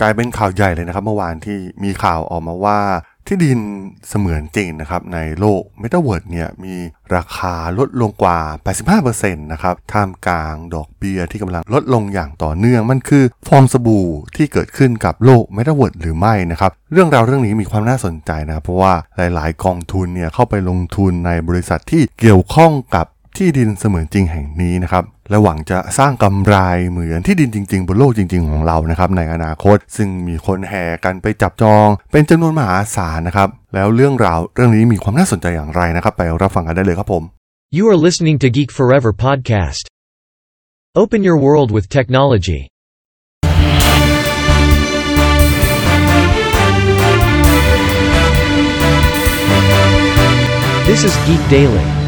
กลายเป็นข่าวใหญ่เลยนะครับเมื่อวานที่มีข่าวออกมาว่าที่ดินเสมือนจริงนะครับในโลกเมตาเวิร์ดเนี่ยมีราคาลดลงกว่า 85%นะครับท่ามกลางดอกเบี้ยที่กำลังลดลงอย่างต่อเนื่อง มันคือฟองสบู่ที่เกิดขึ้นกับโลกเมตาเวิร์ดหรือไม่นะครับ เรื่องราวเรื่องนี้มีความน่าสนใจนะเพราะว่าหลาย ๆ กองทุนเนี่ยเข้าไปลงทุนในบริษัทที่เกี่ยวข้องกับที่ดินเสมือนจริงแห่งนี้นะครับ และหวังจะสร้างกำไรเหมือนที่ดินจริง ๆ บนโลกจริง ๆ ของเรานะครับในอนาคต ซึ่งมีคนแห่กันไปจับจอง เป็นจำนวนมหาศาลนะครับ แล้วเรื่องราวเรื่องนี้มีความน่าสนใจอย่างไรนะครับ ไปรับฟังกันได้เลยครับผม You are listening to Geek Forever podcast. Open your world with technology. This is Geek Daily.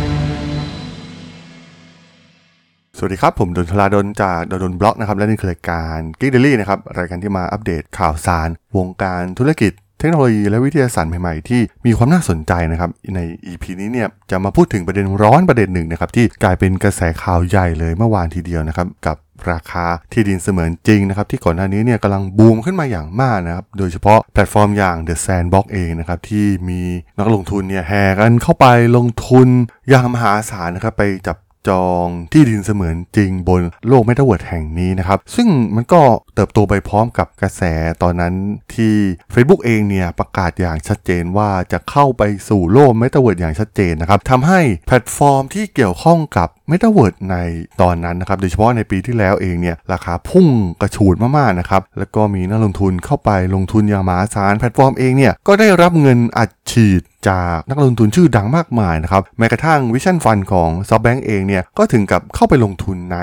สวัสดีครับ ผมด.ดล จาก ด.ดล็อกนะครับ และนี่คือรายการ Geek Daily นะครับ รายการที่มาอัปเดตข่าวสาร วงการธุรกิจ เทคโนโลยีและวิทยาศาสตร์ใหม่ๆ ที่มีความน่าสนใจนะครับ ใน EP นี้เนี่ยจะมาพูดถึงประเด็นร้อนประเด็นหนึ่งนะครับ ที่กลายเป็นกระแสข่าวใหญ่เลยเมื่อวานทีเดียวนะครับ กับราคาที่ดินเสมือนจริงนะครับ ที่ก่อนหน้านี้เนี่ยกำลังบูมขึ้นมาอย่างมากนะครับ โดยเฉพาะแพลตฟอร์มอย่าง The Sandbox เองนะครับ ที่มีนักลงทุนเนี่ยแห่กันเข้าไปลงทุนอย่างมหาศาลนะครับไปจับ จองที่ดินเสมือนจริงบนโลกเมตาเวิร์ดแห่งนี้นะครับ ซึ่งมันก็เติบโตไปพร้อมกับกระแสตอนนั้นที่ Facebook เองเนี่ยประกาศอย่างชัดเจนว่าจะเข้าไปสู่โลกเมตาเวิร์ดอย่างชัดเจนนะครับทำให้แพลตฟอร์มที่เกี่ยวข้องกับ เมตาเวิร์ดในตอนนั้นนะครับ โดยเฉพาะในปีที่แล้วเองเนี่ยราคาพุ่งกระฉูดมากๆนะครับ แล้วก็มีนักลงทุนเข้าไปลงทุนอย่างมหาศาลแพลตฟอร์มเองเนี่ยก็ได้รับเงินอัดฉีดจากนักลงทุนชื่อดังมากมายนะครับ แม้กระทั่ง Vision Fund ของ SoftBank เองเนี่ยก็ถึงกับเข้าไปลงทุนใน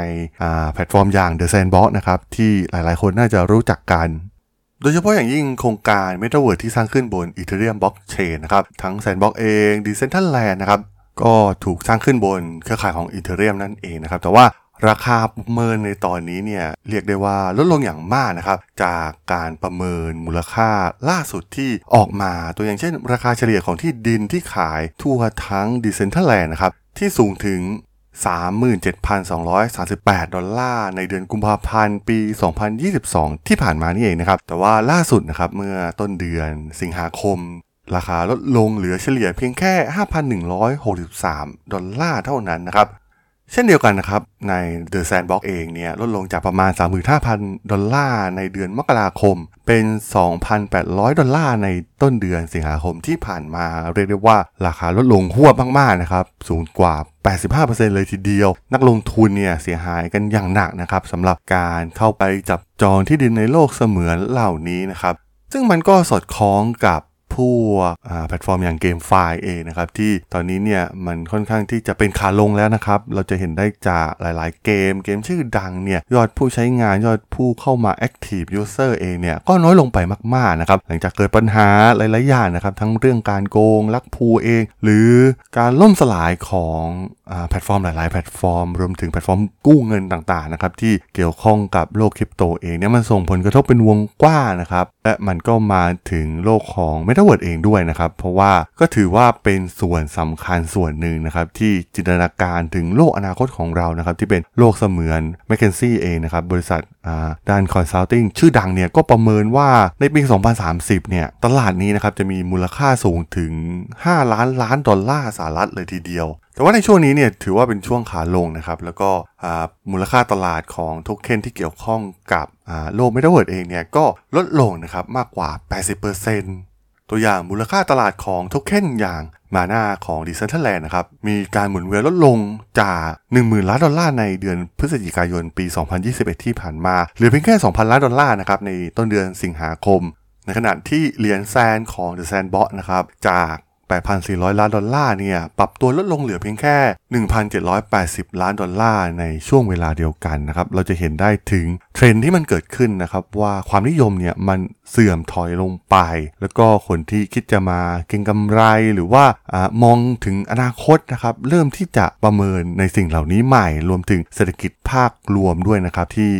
แพลตฟอร์มอย่าง The Sandbox นะครับที่หลายๆ คนน่าจะรู้จักกันโดยเฉพาะอย่างยิ่งโครงการ Metaverse ที่สร้างขึ้นบน Ethereum Blockchain นะครับ ทั้ง Sandbox เอง Decentraland นะครับ ก็ถูกสร้างขึ้นบนเครือข่ายของ Ethereum นั่นเองนะครับ แต่ว่าราคาประเมินในตอนนี้เนี่ยเรียกได้ว่าลดลงอย่างมากนะครับ จากการประเมินมูลค่าล่าสุดที่ออกมาตัวอย่างเช่น ราคาเฉลี่ยของที่ดินที่ขายทั่วทั้ง Decentraland นะครับ ที่สูงถึง 37,238 ดอลลาร์ในเดือนกุมภาพันธ์ปี 2022 ที่ผ่านมานี่เองนะครับ แต่ว่าล่าสุดนะครับเมื่อต้นเดือนสิงหาคม ราคาลดลงเหลือเฉลี่ยเพียงแค่ 5,163 ดอลลาร์เท่านั้นนะครับ เช่นเดียวกันนะครับ ใน The Sandbox เองเนี่ยลดลงจากประมาณ 35,000 ดอลลาร์ในเดือนมกราคม เป็น 2,800 ดอลลาร์ในต้นเดือนสิงหาคมที่ผ่านมาเรียกได้ว่าราคาลดลงฮวบมากๆนะครับสูงกว่า 85%เลยทีเดียว นักลงทุนเนี่ยเสียหายกันอย่างหนักนะครับสำหรับการเข้าไปจับจองที่ดินในโลกเสมือนเหล่านี้นะครับซึ่งมันก็สอดคล้องกับ พวกแพลตฟอร์มอย่าง GameFi เองนะครับที่ตอนนี้เนี่ยมันค่อนข้างที่จะเป็นขาลงแล้วนะครับ เราจะเห็นได้จากหลาย ๆ เกมเกมชื่อดังเนี่ยยอดผู้ใช้งานยอดผู้เข้ามา Active User เองเนี่ยก็น้อยลงไปมาก ๆ นะครับ หลังจากเกิดปัญหาหลาย ๆ อย่างนะครับ ทั้งเรื่องการโกง rug pull เอง หรือการล่มสลายของแพลตฟอร์มหลาย ๆ แพลตฟอร์ม รวมถึงแพลตฟอร์มกู้เงินต่าง ๆ นะครับที่เกี่ยวข้องกับโลกคริปโตเองเนี่ยมันส่งผลกระทบเป็นวงกว้างนะครับและมันก็มาถึงโลกของเมตาเวิร์ดเองด้วยนะครับ เพราะว่าก็ถือว่าเป็นส่วนสำคัญส่วนหนึ่งนะครับ ที่จินตนาการถึงโลกอนาคตของเรานะครับ ที่เป็นโลกเสมือนMcKinsey เองนะครับ บริษัทด้าน consulting ชื่อดังเนี่ยก็ประเมินว่าในปี 2030 เนี่ย ตลาดนี้นะครับจะมีมูลค่าสูงถึง 5 ล้านล้านดอลลาร์สหรัฐเลยทีเดียวแต่ว่าในช่วงนี้เนี่ยถือว่าเป็นช่วงขาลงนะครับ แล้วก็มูลค่าตลาดของโทเค็นที่เกี่ยวข้องกับโลกเมตาเวิร์ดเองเนี่ยก็ลดลงนะครับมากกว่า 80% ตัวอย่างมูลค่าตลาดของโทเค็นอย่าง MANA ของ Decentraland นะครับ มีการหมุนเวียนลดลงจาก 10,000 ล้านดอลลาร์ในเดือนพฤศจิกายนปี 2021 ที่ผ่านมาเหลือเพียงแค่ 2,000 ล้านดอลลาร์นะครับในต้นเดือนสิงหาคม ในขณะที่เหรียญแซนของ The Sandbox นะครับจาก 8,400 ล้านดอลลาร์เนี่ยปรับตัวลดลงเหลือเพียงแค่ 1,780 ล้านดอลลาร์ในช่วงเวลาเดียวกันนะครับเราจะเห็นได้ถึงเทรนที่มันเกิดขึ้นนะครับว่าความนิยมเนี่ยมันเสื่อมถอยลงไป แล้วก็คนที่คิดจะมาเก็งกำไรหรือว่าอมองถึงอนาคตนะครับเริ่มที่จะประเมินในสิ่งเหล่านี้ใหม่ รวมถึงเศรษฐกิจภาครวมด้วยนะครับที่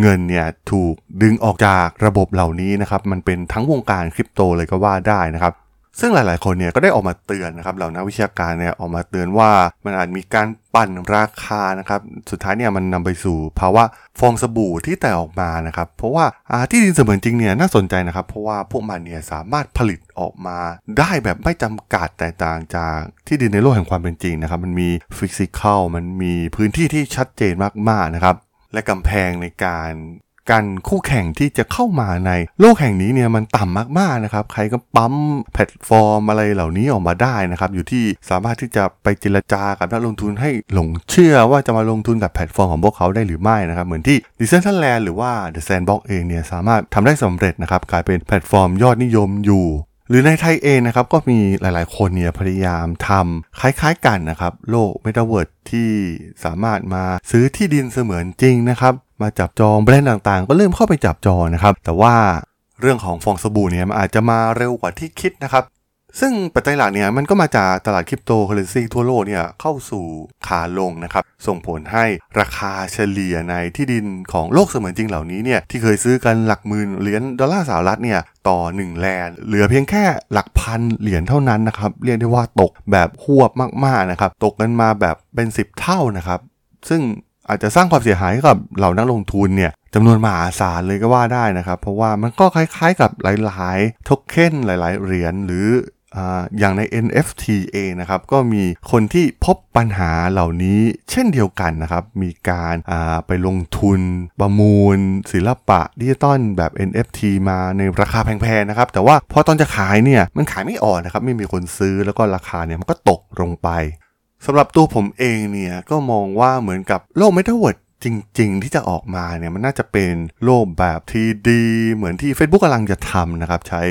เงินเนี่ยถูกดึงออกจากระบบเหล่านี้นะครับมันเป็นทั้งวงการคริปโตเลยก็ว่าได้นะครับ ซึ่งหลาย ๆ คนเนี่ยก็ได้ออกมาเตือนนะครับเหล่านักวิชาการเนี่ยออกมาเตือนว่ามันอาจมีการปั่นราคานะครับสุดท้ายเนี่ยมันนำไปสู่ภาวะฟองสบู่ที่แตกออกมานะครับเพราะว่าที่ดินเสมือนจริงเนี่ยน่าสนใจนะครับเพราะว่าพวกมันเนี่ยสามารถผลิตออกมาได้แบบไม่จำกัดแตกต่างจากที่ดินในโลกแห่งความเป็นจริงนะครับมันมี physical มันมีพื้นที่ที่ชัดเจนมาก ๆ นะครับและกำแพงในการ กันคู่แข่งที่จะเข้ามาในโลกแห่งนี้เนี่ยมันต่ำมากๆนะครับใครก็ปั๊มแพลตฟอร์มอะไรเหล่านี้ออกมาได้นะครับอยู่ที่สามารถที่จะไปเจรจากับนักลงทุนให้หลงเชื่อว่าจะมาลงทุนกับแพลตฟอร์มของพวกเขาได้หรือไม่นะครับเหมือนที่ Decentraland หรือว่า The Sandbox เองเนี่ยสามารถทำได้สำเร็จนะครับกลายเป็นแพลตฟอร์มยอดนิยมอยู่หรือในไทยเองนะครับก็มีหลายๆ คนเนี่ยพยายามทำคล้ายๆกันนะครับ โลกเมตาเวิร์สที่สามารถมาซื้อที่ดินเสมือนจริงนะครับ มาจับจองแบรนด์ต่างๆ ก็เริ่มเข้าไปจับจองนะครับ แต่ว่าเรื่องของฟองสบู่เนี่ยมันอาจจะมาเร็วกว่าที่คิดนะครับ ซึ่งปัจจัยหลักเนี่ยมันก็มาจากตลาดคริปโตเคอเรนซีทั่วโลกเนี่ยเข้าสู่ขาลงนะครับ ส่งผลให้ราคาเฉลี่ยในที่ดินของโลกเสมือนจริงเหล่านี้เนี่ยที่เคยซื้อกันหลักหมื่นเหรียญดอลลาร์สหรัฐเนี่ยต่อ 1 แลนเหลือเพียงแค่หลักพันเหรียญเท่านั้นนะครับ เรียกได้ว่าตกแบบหวบมากๆนะครับ ตกกันมาแบบเป็น 10 เท่านะครับ ซึ่ง อาจจะสร้างความเสียหายกับเหล่านักลงทุนเนี่ยจำนวนมหาศาลเลยก็ว่าได้นะครับ เพราะว่ามันก็คล้ายๆกับหลายๆโทเค็นหลาย ๆ เหรียญหรืออย่างใน NFT เองนะครับก็มีคนที่พบปัญหาเหล่านี้เช่นเดียวกันนะครับ มีการไปลงทุนประมูล ศิลปะดิจิตอลแบบ NFT มาในราคาแพงๆนะครับ แต่ว่าพอตอนจะขายเนี่ยมันขายไม่ออกนะครับ ไม่มีคนซื้อแล้วก็ราคาเนี่ยมันก็ตกลงไป สำหรับตัวผมเองเนี่ยก็มองว่าเหมือนกับโลกเมตาเวิร์ส จริงๆ ที่จะออกมาเนี่ยมันน่าจะเป็นโลกแบบที่ดี เหมือนที่ Facebook กำลังจะทำนะครับ ใช้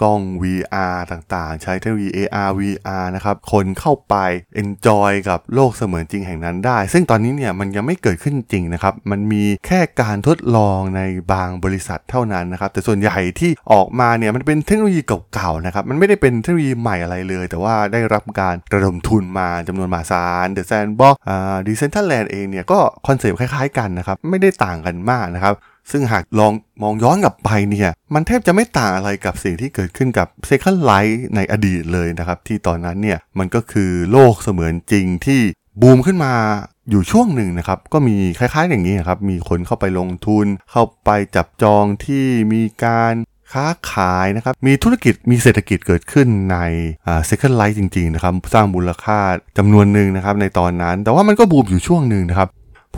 กล้อง VR ต่างๆ ใช้เทคโนโลยี AR VR นะครับ คนเข้าไป enjoy กับโลกเสมือนจริงแห่งนั้นได้ ซึ่งตอนนี้เนี่ยมันยังไม่เกิดขึ้นจริงนะครับ มันมีแค่การทดลองในบางบริษัทเท่านั้นนะครับ แต่ส่วนใหญ่ที่ออกมาเนี่ยมันเป็นเทคโนโลยีเก่าๆนะครับมันไม่ได้เป็นเทคโนโลยีใหม่อะไรเลย แต่ว่าได้รับการระดมทุนมาจำนวนมหาศาล The Sandbox อ่า Decentraland เองเนี่ยก็คอนเซปต์คล้ายๆกันนะครับ ไม่ได้ต่างกันมากนะครับ ซึ่งหากลองมองย้อนกลับไปเนี่ย มันแทบจะไม่ต่างอะไรกับสิ่งที่เกิดขึ้นกับ Second Life ในอดีตเลยนะครับ ที่ตอนนั้นเนี่ยมันก็คือโลกเสมือนจริงที่บูมขึ้นมาอยู่ช่วงหนึ่งนะครับ ก็มีคล้ายๆอย่างนี้ครับ มีคนเข้าไปลงทุน เข้าไปจับจองที่มีการค้าขายนะครับ มีธุรกิจมีเศรษฐกิจเกิดขึ้นในอ่า Second Life จริงๆนะครับ สร้างมูลค่าจำนวนหนึ่งนะครับในตอนนั้น แต่ว่ามันก็บูมอยู่ช่วงหนึ่งนะครับ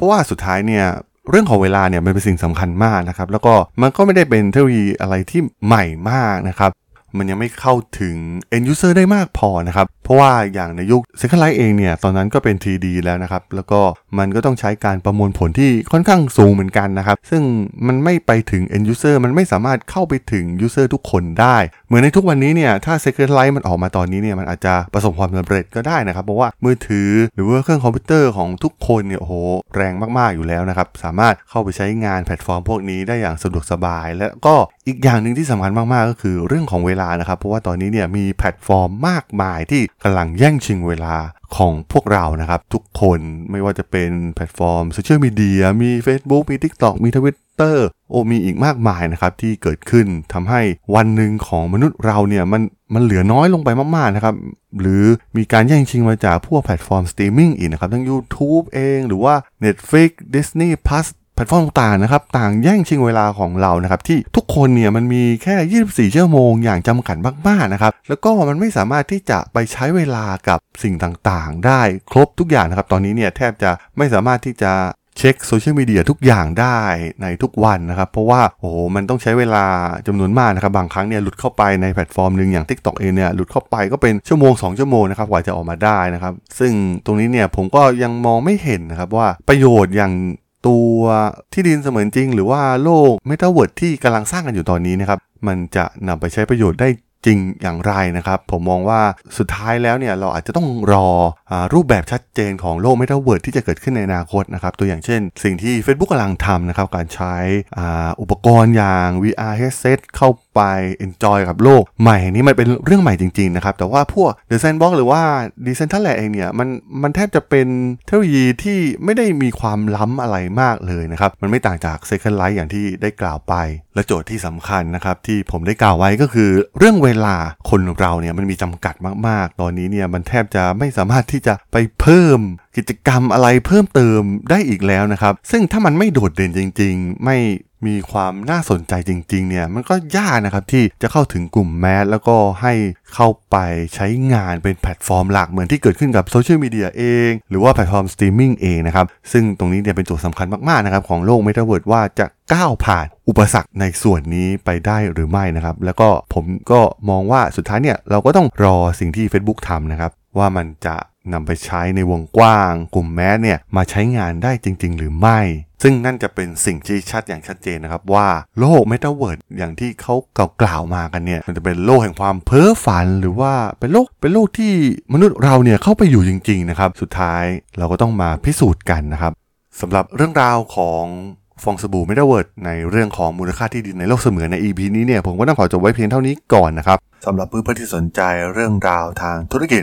ราะว่าสุดท้ายเนี่ยเรื่องของเวลาเนี่ยมันเป็นสิ่งสำคัญมากนะครับแล้วก็มันก็ไม่ได้เป็นเทคโนโลยีอะไรที่ใหม่มากนะครับ มันยังไม่เข้าถึง end user ได้มากพอนะครับ เพราะว่าอย่างในยุค Second Life เองเนี่ยตอนนั้นก็เป็น 3D แล้วนะครับ แล้วก็มันก็ต้องใช้การประมวลผลที่ค่อนข้างสูงเหมือนกันนะครับ ซึ่งมันไม่ไปถึง end user มันไม่สามารถเข้าไปถึง user ทุกคนได้ เหมือนในทุกวันนี้เนี่ยถ้า Second Life มันออกมาตอนนี้เนี่ยมันอาจจะประสบความสำเร็จก็ได้นะครับ เพราะว่ามือถือหรือว่าเครื่องคอมพิวเตอร์ของทุกคนเนี่ยโอ้โหแรงมากๆอยู่แล้วนะครับสามารถเข้าไปใช้งานแพลตฟอร์มพวกนี้ได้อย่างสะดวกสบาย และก็อีกอย่างหนึ่งที่สำคัญมากๆก็คือเรื่องของเวลานะครับ เพราะว่าตอนนี้เนี่ยมีแพลตฟอร์มมากมายที่กำลังแย่งชิงเวลาของพวกเรานะครับ ทุกคนไม่ว่าจะเป็นแพลตฟอร์มโซเชียลมีเดียมี Facebook มี TikTok มี Twitter โอ้มีอีกมากมายนะครับ ที่เกิดขึ้นทำให้วันหนึ่งของมนุษย์เราเนี่ยมันมันเหลือน้อยลงไปมากๆนะครับ หรือมีการแย่งชิงมาจากพวกแพลตฟอร์มสตรีมมิ่งอีกนะครับ ทั้ง YouTube เองหรือว่า Netflix Disney Plus ลตฟอร์มต่างๆนะครับต่างแย่งชิงเวลาของเรานะครับที่ทุกคนเนี่ยมันมีแค่ 24 ชั่วโมงอย่างจำกัดมากๆนะครับแล้วก็มันไม่สามารถที่จะไปใช้เวลากับสิ่งต่างๆ ได้ครบทุกอย่างนะครับตอนนี้เนี่ยแทบจะไม่สามารถที่จะเช็คโซเชียลมีเดียทุกอย่างได้ในทุกวันนะครับ เพราะว่าโอ้โหมันต้องใช้เวลาจำนวนมากนะครับ บางครั้งเนี่ยหลุดเข้าไปในแพลตฟอร์มหนึ่งอย่าง TikTok เองเนี่ยหลุดเข้าไปก็เป็นชั่วโมง 2 ชั่วโมงนะครับกว่าจะออกมาได้นะครับ ซึ่งตรงนี้เนี่ยผมก็ยังมองไม่เห็นนะครับว่าประโยชน์อย่าง ตัวที่ดินเสมือนจริง หรือว่าโลกเมตาเวิร์สที่กำลังสร้างกันอยู่ตอนนี้นะครับ มันจะนำไปใช้ประโยชน์ได้จริงอย่างไรนะครับ ผมมองว่าสุดท้ายแล้วเนี่ยเราอาจจะต้องรอรูปแบบชัดเจนของโลกเมตาเวิร์สที่จะเกิดขึ้นในอนาคตนะครับ ตัวอย่างเช่น สิ่งที่ Facebook กำลังทำนะครับ การใช้อุปกรณ์อย่าง VR headset เข้าไป enjoy กับโลกใหม่นี้มันเป็นเรื่องใหม่จริงๆนะครับ แต่ว่าพวก The Sandbox หรือว่า Decentraland เองเนี่ยมันมันแทบจะเป็นเทคโนโลยีที่ไม่ได้มีความล้ำอะไรมากเลยนะครับ มันไม่ต่างจาก Second Life อย่างที่ได้กล่าวไป และโจทย์ที่สำคัญนะครับ ที่ผมได้กล่าวไว้ก็คือเรื่องเวลาคนเราเนี่ยมันมีจำกัดมากๆ ตอนนี้เนี่ยมันแทบจะไม่สามารถที่จะไปเพิ่มกิจกรรมอะไรเพิ่มเติมได้อีกแล้วนะครับ ซึ่งถ้ามันไม่โดดเด่นจริง ๆ ไม่ มีความน่าสนใจจริงๆเนี่ยมันก็ยากนะครับที่จะเข้าถึงกลุ่มแมสแล้วก็ให้เข้าไปใช้งานเป็นแพลตฟอร์มหลักเหมือนที่เกิดขึ้นกับโซเชียลมีเดียเอง หรือว่าแพลตฟอร์มสตรีมมิ่งเองนะครับ ซึ่งตรงนี้เนี่ยเป็นโจทย์สำคัญมากๆนะครับของโลกเมตาเวิร์สว่าจะก้าวผ่านอุปสรรคในส่วนนี้ไปได้หรือไม่นะครับ แล้วก็ผมก็มองว่าสุดท้ายเนี่ยเราก็ต้องรอสิ่งที่ Facebook ทำนะครับว่ามันจะ นำไปใช้ในวงกว้าง กลุ่ม mass เนี่ยมาใช้งานได้จริง ๆ หรือไม่ ซึ่งนั่นจะเป็นสิ่งที่ชัดอย่างชัดเจนนะครับว่าโลกเมตาเวิร์สอย่างที่เขากล่าวมากันเนี่ยมันจะเป็นโลกแห่งความเพ้อฝันหรือว่าเป็นโลกเป็นโลกที่มนุษย์เราเนี่ยเข้าไปอยู่จริง ๆ นะครับ สุดท้ายเราก็ต้องมาพิสูจน์กันนะครับสำหรับเรื่องราวของฟองสบู่เมตาเวิร์สในเรื่องของมูลค่าที่ดินในโลกเสมือนใน EP นี้เนี่ยผมก็ต้องขอจบไว้เพียงเท่านี้ก่อนนะครับสำหรับเพื่อนๆที่สนใจเรื่องราวทางธุรกิจ